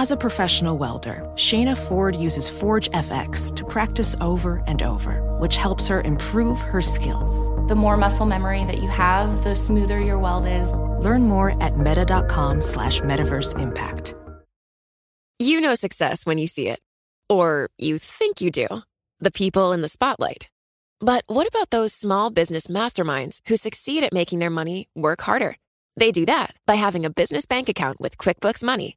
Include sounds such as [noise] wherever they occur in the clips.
As a professional welder, Shayna Ford uses Forge FX to practice over and over, which helps her improve her skills. The more muscle memory that you have, the smoother your weld is. Learn more at meta.com slash metaverse impact. You know success when you see it. Or you think you do. The people in the spotlight. But what about those small business masterminds who succeed at making their money work harder? They do that by having a business bank account with QuickBooks Money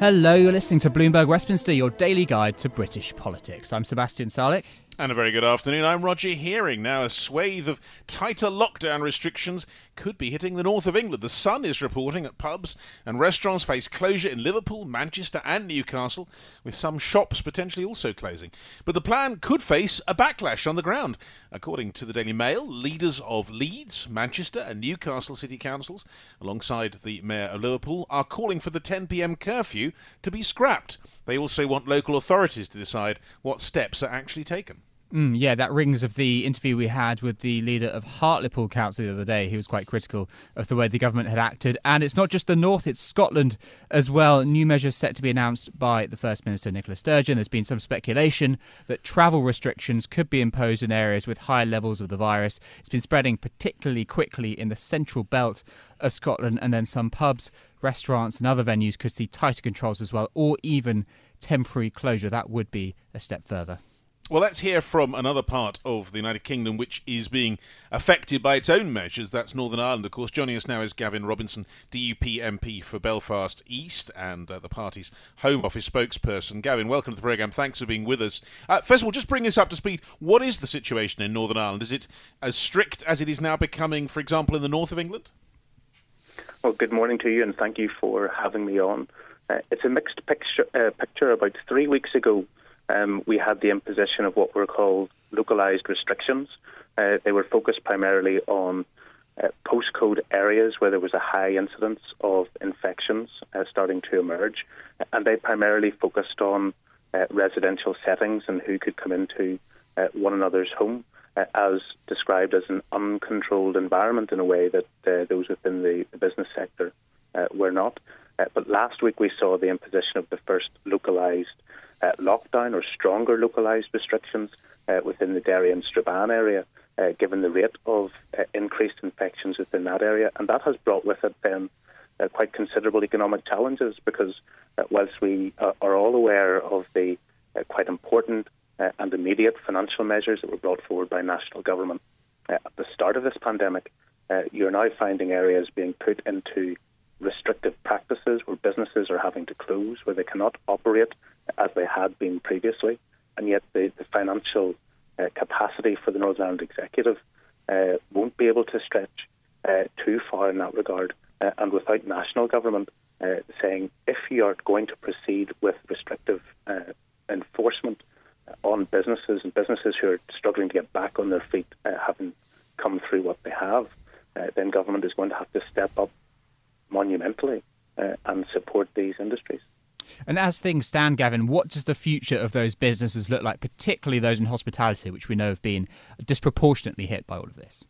Hello, you're listening to Bloomberg Westminster, your daily guide to British politics. I'm Sebastian Salek. And a very good afternoon. I'm Roger Hearing. Now, a swathe of tighter lockdown restrictions could be hitting the north of England. The Sun is reporting that pubs and restaurants face closure in Liverpool, Manchester, and Newcastle, with some shops potentially also closing. But the plan could face a backlash on the ground. According to the Daily Mail, leaders of Leeds, Manchester, and Newcastle city councils, alongside the Mayor of Liverpool, are calling for the 10 pm curfew to be scrapped. They also want local authorities to decide what steps are actually taken. Mm, yeah, that rings of the interview we had with the leader of Hartlepool Council the other day. He was quite critical of the way the government had acted. And it's not just the North, it's Scotland as well. New measures set to be announced by the First Minister, Nicola Sturgeon. There's been some speculation that travel restrictions could be imposed in areas with high levels of the virus. It's been spreading particularly quickly in the central belt of Scotland, and then some pubs, restaurants, and other venues could see tighter controls as well, or even temporary closure. That would be a step further. Well, let's hear from another part of the United Kingdom which is being affected by its own measures. That's Northern Ireland, of course. Joining us now is Gavin Robinson, DUP MP for Belfast East and uh, the party's Home Office spokesperson. Gavin, welcome to the programme. Thanks for being with us. Uh, first of all, just bring us up to speed. What is the situation in Northern Ireland? Is it as strict as it is now becoming, for example, in the north of England? Well, good morning to you and thank you for having me on. Uh, it's a mixed picture, uh, picture. About three weeks ago, um, we had the imposition of what were called localised restrictions. Uh, they were focused primarily on uh, postcode areas where there was a high incidence of infections uh, starting to emerge, and they primarily focused on uh, residential settings and who could come into uh, one another's home, uh, as described as an uncontrolled environment in a way that those within the, the business sector were not. but last week we saw the imposition of the first localised uh, lockdown or stronger localised restrictions uh, within the Derry and Strabane area, uh, given the rate of uh, increased infections within that area. And that has brought with it then uh, quite considerable economic challenges because uh, whilst we are all aware of the quite important and immediate financial measures that were brought forward by national government at the start of this pandemic, you're now finding areas being put into restrictive practices where businesses are having to close, where they cannot operate as they had been previously, and yet the, the financial uh, capacity for the Northern Ireland Executive uh, won't be able to stretch uh, too far in that regard. Uh, and without national government uh, saying if you are going to proceed with restrictive uh, enforcement on businesses and businesses who are struggling to get back on their feet, having come through what they have, then government is going to have to step up monumentally and support these industries. And as things stand, Gavin, what does the future of those businesses look like, particularly those in hospitality, which we know have been disproportionately hit by all of this?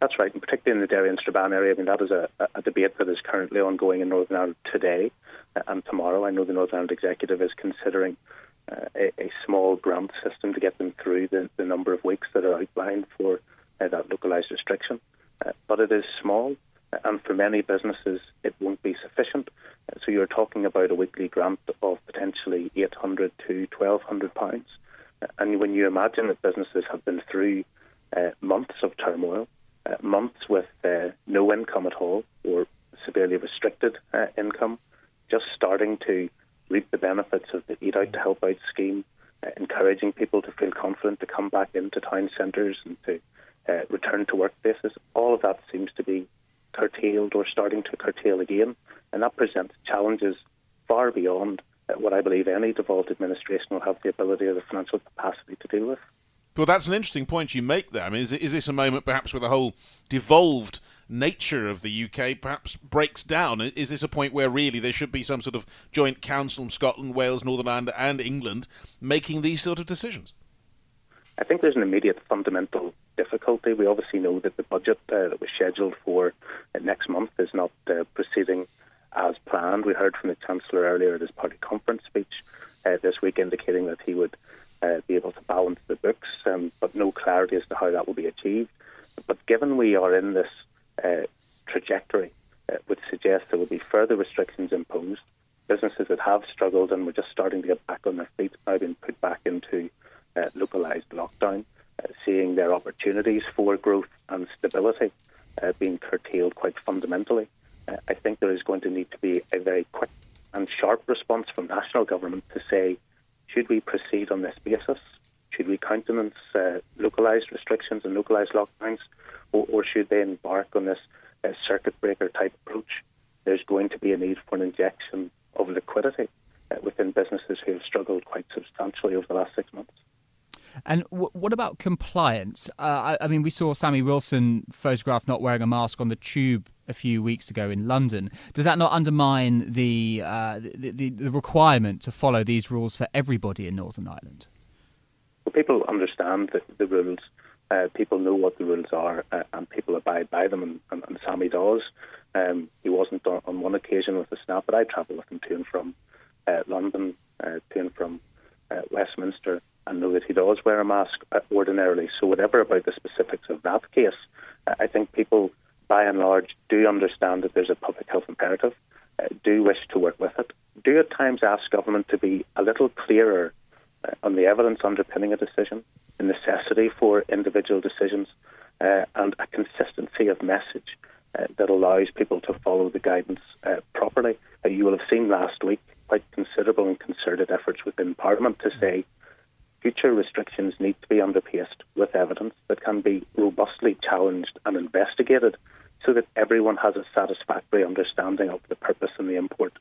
That's right, and particularly in the Derry and Strabane area. I mean, that is a, a debate that is currently ongoing in Northern Ireland today and tomorrow. I know the Northern Ireland Executive is considering uh, a, a, small grant system to get them through the, the number of weeks that are outlined for uh, that localised restriction. Uh, but it is small, and for many businesses, it won't be sufficient. So you're talking about a weekly grant of potentially 800 to 1200 pounds. And when you imagine that businesses have been through uh, months of turmoil, uh, months with no income at all or severely restricted uh, income, just starting to reap the benefits of the Eat Out to Help Out scheme, uh, encouraging people to feel confident to come back into town centres and to uh, return to workplaces. All of that seems to be curtailed or starting to curtail again, and that presents challenges far beyond uh, what I believe any devolved administration will have the ability or the financial capacity to deal with. Well, that's an interesting point you make there. I mean, is, is this a moment perhaps where the whole devolved nature of the UK perhaps breaks down? Is this a point where really there should be some sort of joint council from Scotland, Wales, Northern Ireland, and England making these sort of decisions? I think there's an immediate fundamental difficulty. We obviously know that the budget uh, that was scheduled for uh, next month is not uh, proceeding as planned. We heard from the Chancellor earlier at his party conference speech uh, this week indicating that he would uh, be able to balance the books, um, but no clarity as to how that will be achieved. But given we are in this trajectory, it would suggest there will be further restrictions imposed. Businesses that have struggled and were just starting to get back on their feet now being put back into uh, localised lockdown, seeing their opportunities for growth and stability uh, being curtailed quite fundamentally. Uh, I think there is going to need to be a very quick and sharp response from national government to say should we proceed on this basis? Should we countenance uh, localised restrictions and localised lockdowns, or, or, should they embark on this uh, circuit breaker type approach? There's going to be a need for an injection of liquidity uh, within businesses who have struggled quite substantially over the last six months. And w- what about compliance? Uh, I, I, mean, we saw Sammy Wilson photographed not wearing a mask on the tube a few weeks ago in London. Does that not undermine the, uh, the, the, the, requirement to follow these rules for everybody in Northern Ireland? Well, people understand the, the rules. Uh, people know what the rules are, uh, and people abide by them. And, and, and Sammy does. Um, he wasn't on, on, one occasion with a snap, but I travel with him to and from uh, London, uh, to and from uh, Westminster, and know that he does wear a mask ordinarily. So, whatever about the specifics of that case, I think people by and large, do understand that there's a public health imperative, uh, do wish to work with it, do at times ask government to be a little clearer uh, on the evidence underpinning a decision, the necessity for individual decisions, uh, and a consistency of message uh, that allows people to follow the guidance uh, properly. Uh, you will have seen last week quite considerable and concerted efforts within Parliament to say future restrictions need to be underpaced with evidence that can be robustly challenged and investigated so that everyone has a satisfactory understanding of the purpose and the import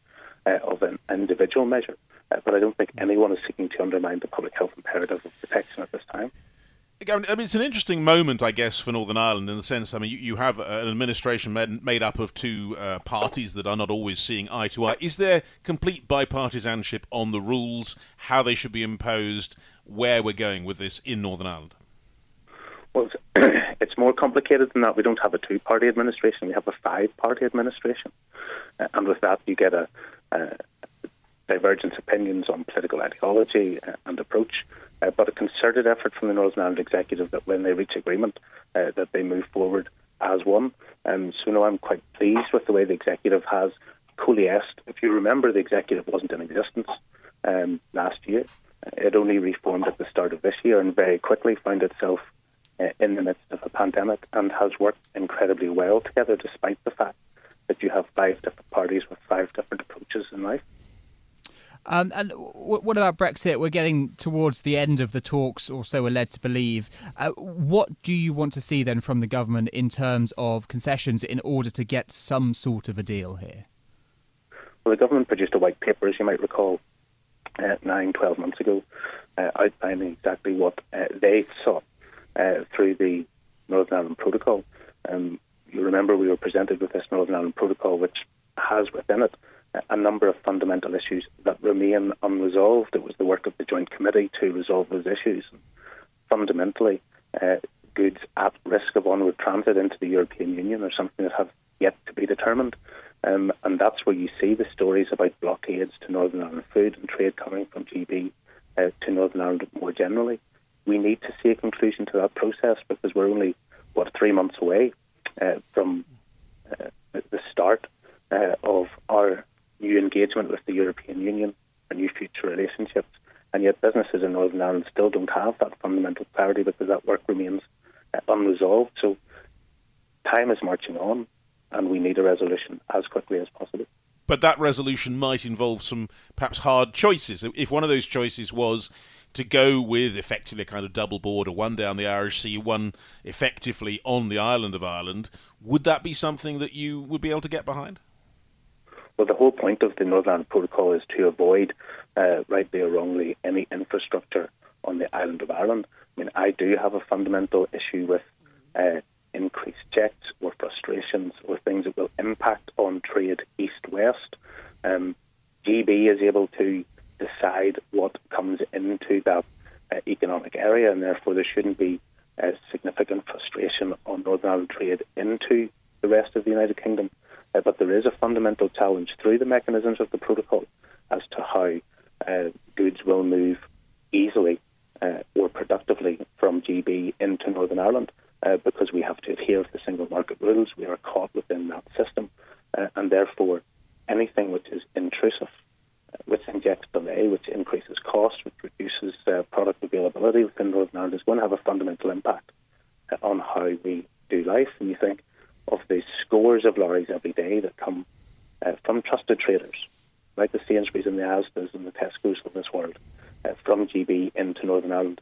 uh, of an individual measure. Uh, but I don't think anyone is seeking to undermine the public health imperative of protection at this time. I mean, it's an interesting moment, I guess, for Northern Ireland in the sense. I mean, you, you have an administration made, made up of two uh, parties that are not always seeing eye to eye. Is there complete bipartisanship on the rules, how they should be imposed, where we're going with this in Northern Ireland? Well, it's [clears throat] more complicated than that. We don't have a two party administration, we have a five party administration. Uh, and with that, you get a, a divergence opinions on political ideology uh, and approach, uh, but a concerted effort from the Northern Ireland Executive that when they reach agreement, uh, that they move forward as one. Um, so, no, I'm quite pleased with the way the Executive has coalesced. If you remember, the Executive wasn't in existence um, last year. It only reformed at the start of this year and very quickly found itself uh, in the midst of a pandemic and has worked incredibly well together despite the fact that you have five different parties with five different approaches in life. Um, and what about Brexit? We're getting towards the end of the talks, or so we're led to believe. Uh, what do you want to see then from the government in terms of concessions in order to get some sort of a deal here? Well, the government produced a white paper, as you might recall, uh, nine, twelve months ago, uh, outlining exactly what uh, they sought uh, through the Northern Ireland Protocol. Um, you remember we were presented with this Northern Ireland Protocol, which has within it a number of fundamental issues that remain unresolved. It was the work of the Joint Committee to resolve those issues. fundamentally, uh, goods at risk of onward transit into the European Union are something that have yet to be determined. Um, and that's where you see the stories about blockades to Northern Ireland food and trade coming from GB uh, to Northern Ireland more generally we need to see a conclusion to that process because we're only, what, three months away uh, from uh, the start uh, of our new engagement with the European Union, our new future relationships. And yet, businesses in Northern Ireland still don't have that fundamental clarity because that work remains uh, unresolved. So, time is marching on. and we need a resolution as quickly as possible. But that resolution might involve some perhaps hard choices. If one of those choices was to go with effectively a kind of double border, one down the Irish Sea, one effectively on the island of Ireland, would that be something that you would be able to get behind? Well, the whole point of the Northern Protocol is to avoid, uh, rightly or wrongly, any infrastructure on the island of Ireland. I mean, I do have a fundamental issue with uh, increased checks or frustrations or things that will impact on trade east-west. Um, GB is able to decide what comes into that uh, economic area, and therefore there shouldn't be uh, significant frustration on Northern Ireland trade into the rest of the United Kingdom. Uh, but there is a fundamental challenge through the mechanisms of the protocol as to how uh, goods will move easily productively from GB into Northern Ireland. Uh, because we have to adhere to the single market rules, we are caught within that system, and therefore anything which is intrusive which injects delay, which increases cost, which reduces uh, product availability within Northern Ireland, is going to have a fundamental impact uh, on how we do life. And you think of the scores of lorries every day that come uh, from trusted traders, like the Sainsbury's and the Asda's and the Tesco's of this world, uh, from GB into Northern Ireland.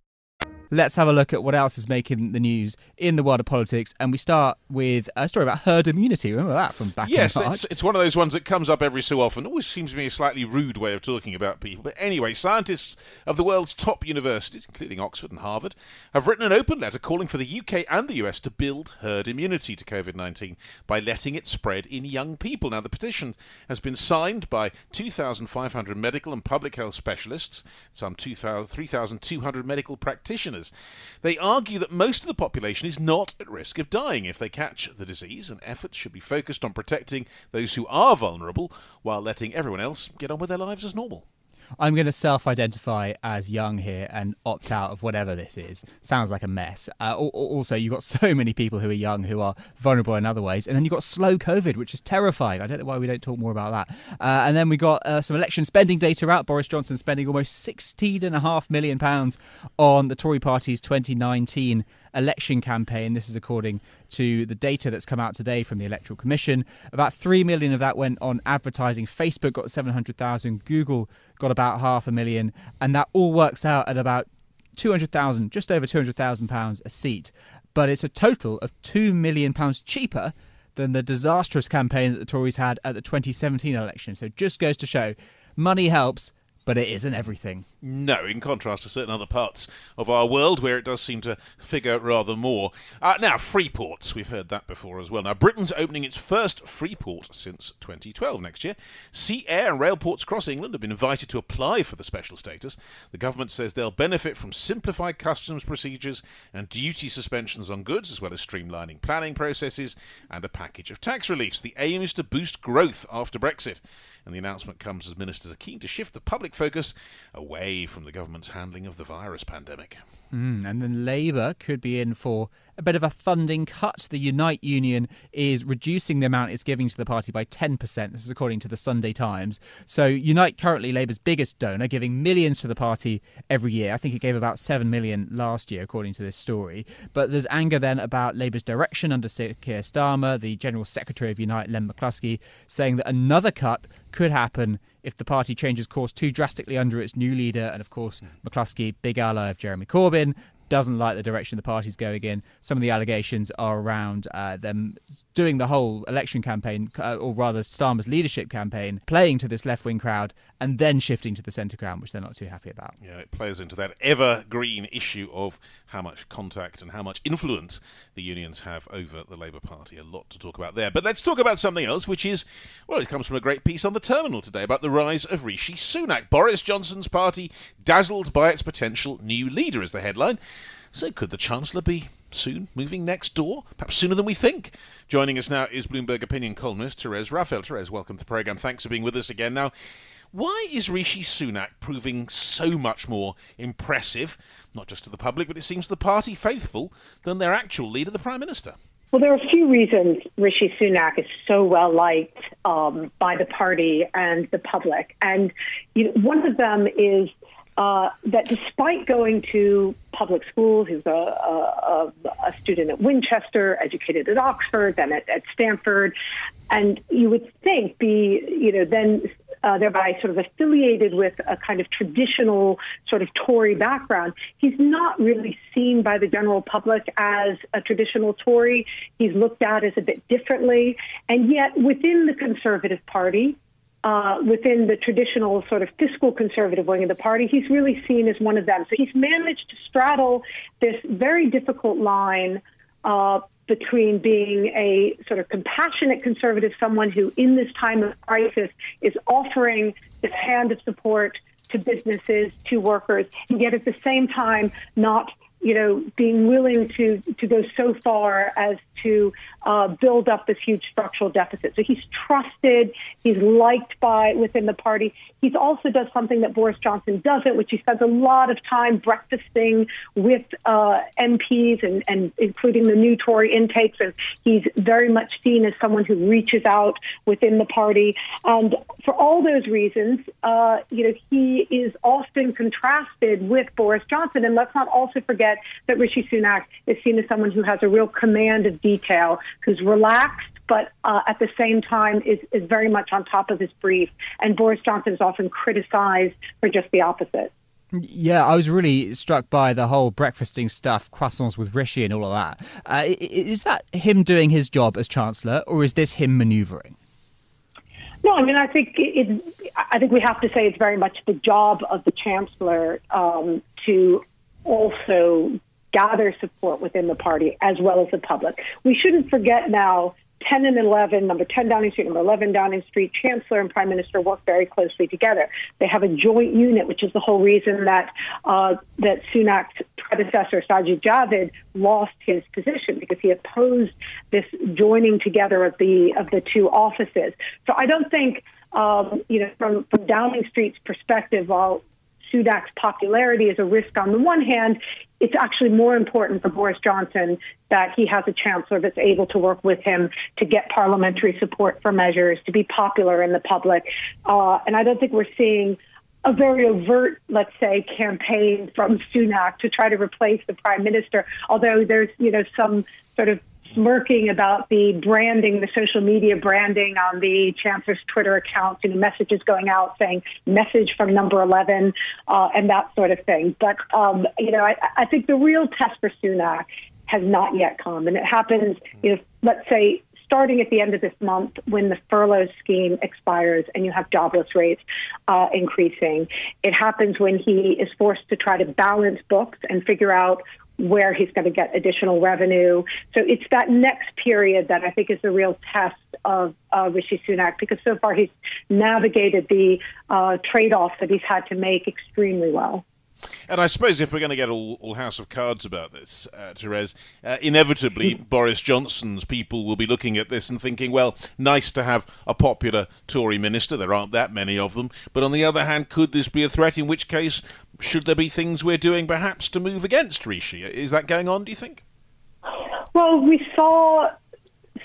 let's have a look at what else is making the news in the world of politics. And we start with a story about herd immunity. Remember that from back yes, in March? Yes, it's, it's one of those ones that comes up every so often. Always seems to be a slightly rude way of talking about people. But anyway, scientists of the world's top universities, including Oxford and Harvard, have written an open letter calling for the UK and the US to build herd immunity to COVID 19 by letting it spread in young people. Now, the petition has been signed by 2,500 medical and public health specialists, some 3,200 medical practitioners. They argue that most of the population is not at risk of dying if they catch the disease, and efforts should be focused on protecting those who are vulnerable while letting everyone else get on with their lives as normal. I'm going to self identify as young here and opt out of whatever this is. Sounds like a mess. Uh, also, you've got [laughs] so many people who are young who are vulnerable in other ways. And then you've got slow COVID, which is terrifying. I don't know why we don't talk more about that. Uh, and then we got uh, some election spending data out. Boris Johnson spending almost £16.5 million on the Tory party's 2019 election campaign. This is according to the data that's come out today from the Electoral Commission. About 3 million of that went on advertising. Facebook got 700,000, Google got about half a million, and that all works out at about 200,000, just over 200,000 pounds a seat. But it's a total of 2 million pounds cheaper than the disastrous campaign that the Tories had at the 2017 election. So just goes to show money helps, but it isn't everything. No, in contrast to certain other parts of our world where it does seem to figure rather more. Uh, now, free ports, we've heard that before as well. Now, Britain's opening its first free port since 2012 next year. Sea, air, and rail ports across England have been invited to apply for the special status. The government says they'll benefit from simplified customs procedures and duty suspensions on goods, as well as streamlining planning processes and a package of tax reliefs. The aim is to boost growth after Brexit, and the announcement comes as ministers are keen to shift the public focus away from the government's handling of the virus pandemic. Mm, and then Labour could be in for a bit of a funding cut. The Unite Union is reducing the amount it's giving to the party by 10%. This is according to the Sunday Times. So Unite currently Labour's biggest donor, giving millions to the party every year. I think it gave about 7 million last year, according to this story. But there's anger then about Labour's direction under Keir Starmer, the General Secretary of Unite, Len McCluskey, saying that another cut could happen if the party changes course too drastically under its new leader. And of course, McCluskey, big ally of Jeremy Corbyn, doesn't like the direction the party's going in. Some of the allegations are around uh, them doing the whole election campaign, uh, or rather Starmer's leadership campaign, playing to this left wing crowd and then shifting to the centre ground, which they're not too happy about. Yeah, it plays into that evergreen issue of how much contact and how much influence the unions have over the Labour Party. A lot to talk about there. But let's talk about something else, which is, well, it comes from a great piece on the terminal today about the rise of Rishi Sunak. Boris Johnson's party dazzled by its potential new leader, is the headline. So could the Chancellor be soon moving next door? Perhaps sooner than we think. Joining us now is Bloomberg opinion columnist Therese Raphael. Therese, welcome to the programme. Thanks for being with us again. Now, why is Rishi Sunak proving so much more impressive, not just to the public, but it seems to the party faithful, than their actual leader, the Prime Minister? Well, there are a few reasons Rishi Sunak is so well liked um, by the party and the public. And you know, one of them is uh, that despite going to public schools, he was a, a, a, student at Winchester, educated at Oxford, then at, at Stanford, and you would think be, you know, then uh, thereby sort of affiliated with a kind of traditional sort of Tory background. He's not really seen by the general public as a traditional Tory. He's looked at as a bit differently. And yet, within the Conservative Party, uh, within the traditional sort of fiscal conservative wing of the party, he's really seen as one of them. So he's managed to straddle this very difficult line uh, between being a sort of compassionate conservative, someone who, in this time of crisis, is offering this hand of support to businesses, to workers, and yet at the same time not you know, being willing to to go so far as to uh, build up this huge structural deficit. So he's trusted, he's liked by within the party. He also does something that Boris Johnson doesn't, which he spends a lot of time breakfasting with uh, MPs and, and including the new Tory intakes. And he's very much seen as someone who reaches out within the party. And for all those reasons, uh, you know, he is often contrasted with Boris Johnson. And let's not also forget that Rishi Sunak is seen as someone who has a real command of detail, who's relaxed but uh, at the same time is, is very much on top of his brief. And Boris Johnson is often criticized for just the opposite. Yeah, I was really struck by the whole breakfasting stuff, croissants with Rishi and all of that. Uh, is that him doing his job as Chancellor, or is this him manoeuvring? No, I mean, I think it, I think we have to say it's very much the job of the Chancellor um, to also gather support within the party as well as the public. We shouldn't forget now 10 and 11, number 10 Downing Street, number 11 Downing Street, Chancellor and Prime Minister work very closely together. They have a joint unit, which is the whole reason that uh, that Sunak's predecessor, Sajid Javid, lost his position because he opposed this joining together of the of the two offices. So I don't think, um, you know, from, from Downing Street's perspective, while Sunak's popularity is a risk on the one hand, it's actually more important for Boris Johnson that he has a chancellor that's able to work with him to get parliamentary support for measures, to be popular in the public. Uh, and I don't think we're seeing a very overt, let's say, campaign from Sunak to try to replace the prime minister, although there's, you know, some sort of smirking about the branding, the social media branding on the chancellor's Twitter account, you know, messages going out saying "message from number 11" uh, and that sort of thing. But um, you know, I, I think the real test for Sunak has not yet come, and it happens. You know, let's say starting at the end of this month when the furlough scheme expires and you have jobless rates uh, increasing. It happens when he is forced to try to balance books and figure out where he's going to get additional revenue. So it's that next period that I think is the real test of uh, Rishi Sunak because so far he's navigated the uh, trade offs that he's had to make extremely well. And I suppose if we're going to get all, all House of Cards about this, uh, Therese, uh, inevitably Boris Johnson's people will be looking at this and thinking, well, nice to have a popular Tory minister. There aren't that many of them. But on the other hand, could this be a threat? In which case, should there be things we're doing perhaps to move against Rishi? Is that going on, do you think? Well, we saw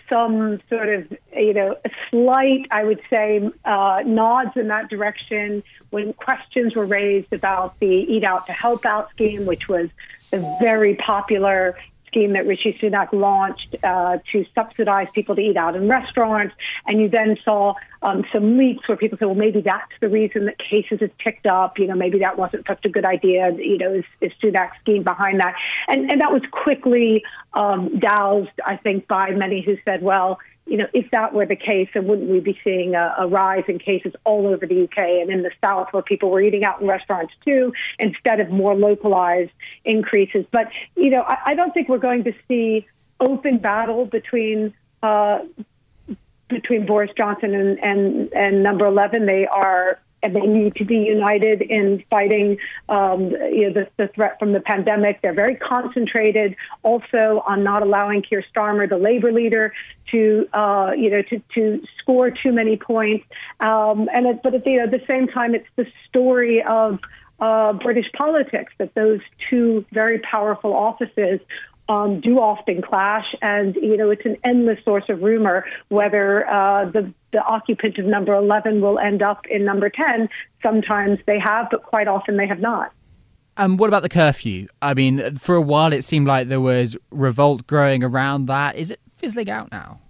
some sort of, you know, slight, I would say, uh, nods in that direction when questions were raised about the Eat Out to Help Out scheme, which was a very popular scheme that Rishi Sunak launched uh, to subsidize people to eat out in restaurants. And you then saw um, some leaks where people said, well, maybe that's the reason that cases have ticked up. You know, maybe that wasn't such a good idea. You know, is, is Sunak's scheme behind that? And, and that was quickly um, doused, I think, by many who said, well, you know, if that were the case, then wouldn't we be seeing a, a, rise in cases all over the UK and in the South where people were eating out in restaurants too, instead of more localized increases? But, you know, I, I don't think we're going to see open battle between. Uh, between Boris Johnson and, and, and number 11, they are and they need to be united in fighting um, you know, the, the, threat from the pandemic. They're very concentrated also on not allowing Keir Starmer, the Labour leader, to uh, you know to, to score too many points. Um, and it, but at the, you know, the same time, it's the story of uh, British politics that those two very powerful offices um, do often clash, and you know it's an endless source of rumor whether uh, the the occupant of number eleven will end up in number ten. Sometimes they have, but quite often they have not. And what about the curfew? I mean, for a while it seemed like there was revolt growing around that. Is it fizzling out now?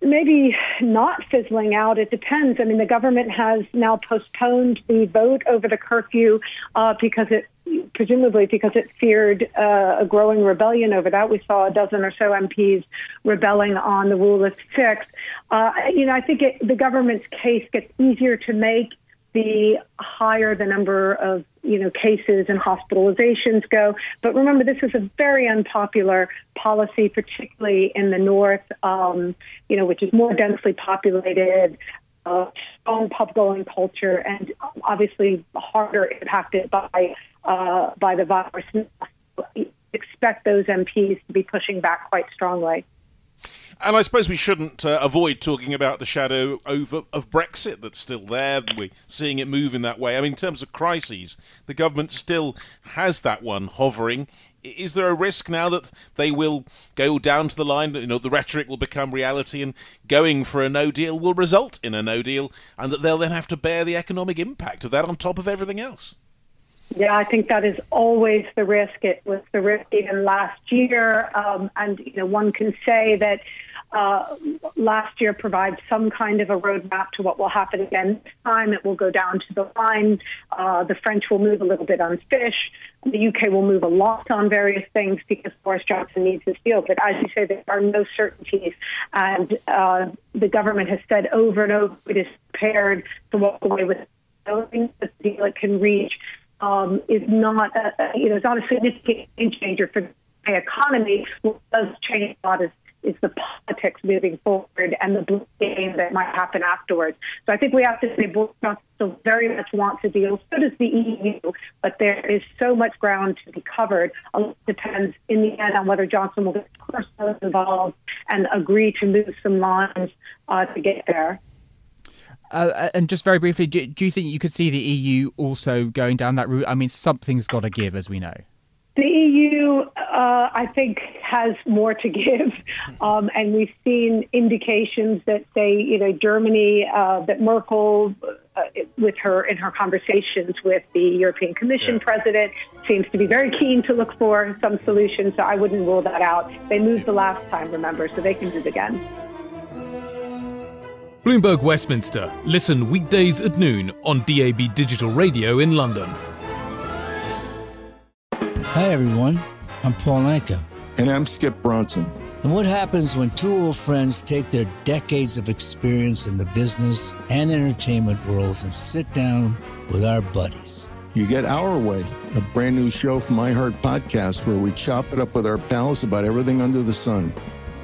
Maybe not fizzling out. It depends. I mean, the government has now postponed the vote over the curfew uh, because it presumably because it feared uh, a growing rebellion over that. We saw a dozen or so MPs rebelling on the rule of six. Uh, you know, I think it, the government's case gets easier to make the higher the number of you know cases and hospitalizations go. But remember, this is a very unpopular policy, particularly in the north, um, you know, which is more densely populated. Uh, strong pub going culture and obviously harder impacted by uh, by the virus. Expect those MPs to be pushing back quite strongly. And I suppose we shouldn't uh, avoid talking about the shadow over of Brexit that's still there. We're seeing it move in that way. I mean, in terms of crises, the government still has that one hovering. Is there a risk now that they will go down to the line? You know, the rhetoric will become reality, and going for a no deal will result in a no deal, and that they'll then have to bear the economic impact of that on top of everything else. Yeah, I think that is always the risk. It was the risk even last year, um, and you know one can say that uh, last year provides some kind of a roadmap to what will happen again this time. It will go down to the line. Uh, the French will move a little bit on fish. The UK will move a lot on various things because Boris Johnson needs this deal. But as you say, there are no certainties, and uh, the government has said over and over it is prepared to walk away with the deal it can reach um, is not, a, you know, it's not a significant game changer for the economy. What does change a lot is, is the politics moving forward and the blue game that might happen afterwards. So I think we have to say Johnson still very much wants a deal. So does the EU, but there is so much ground to be covered. It depends in the end on whether Johnson will get personally involved and agree to move some lines uh, to get there. Uh, and just very briefly, do, do, you think you could see the EU also going down that route? I mean, something's got to give, as we know. The EU, uh, I think, has more to give, um, and we've seen indications that say, you know, Germany, uh, that Merkel, uh, with her in her conversations with the European Commission yeah. president, seems to be very keen to look for some solutions. So I wouldn't rule that out. They moved the last time, remember, so they can move again. Bloomberg Westminster. Listen weekdays at noon on DAB Digital Radio in London. Hi, everyone. I'm Paul Anka. And I'm Skip Bronson. And what happens when two old friends take their decades of experience in the business and entertainment worlds and sit down with our buddies? You get Our Way, a brand new show from iHeart Podcast where we chop it up with our pals about everything under the sun.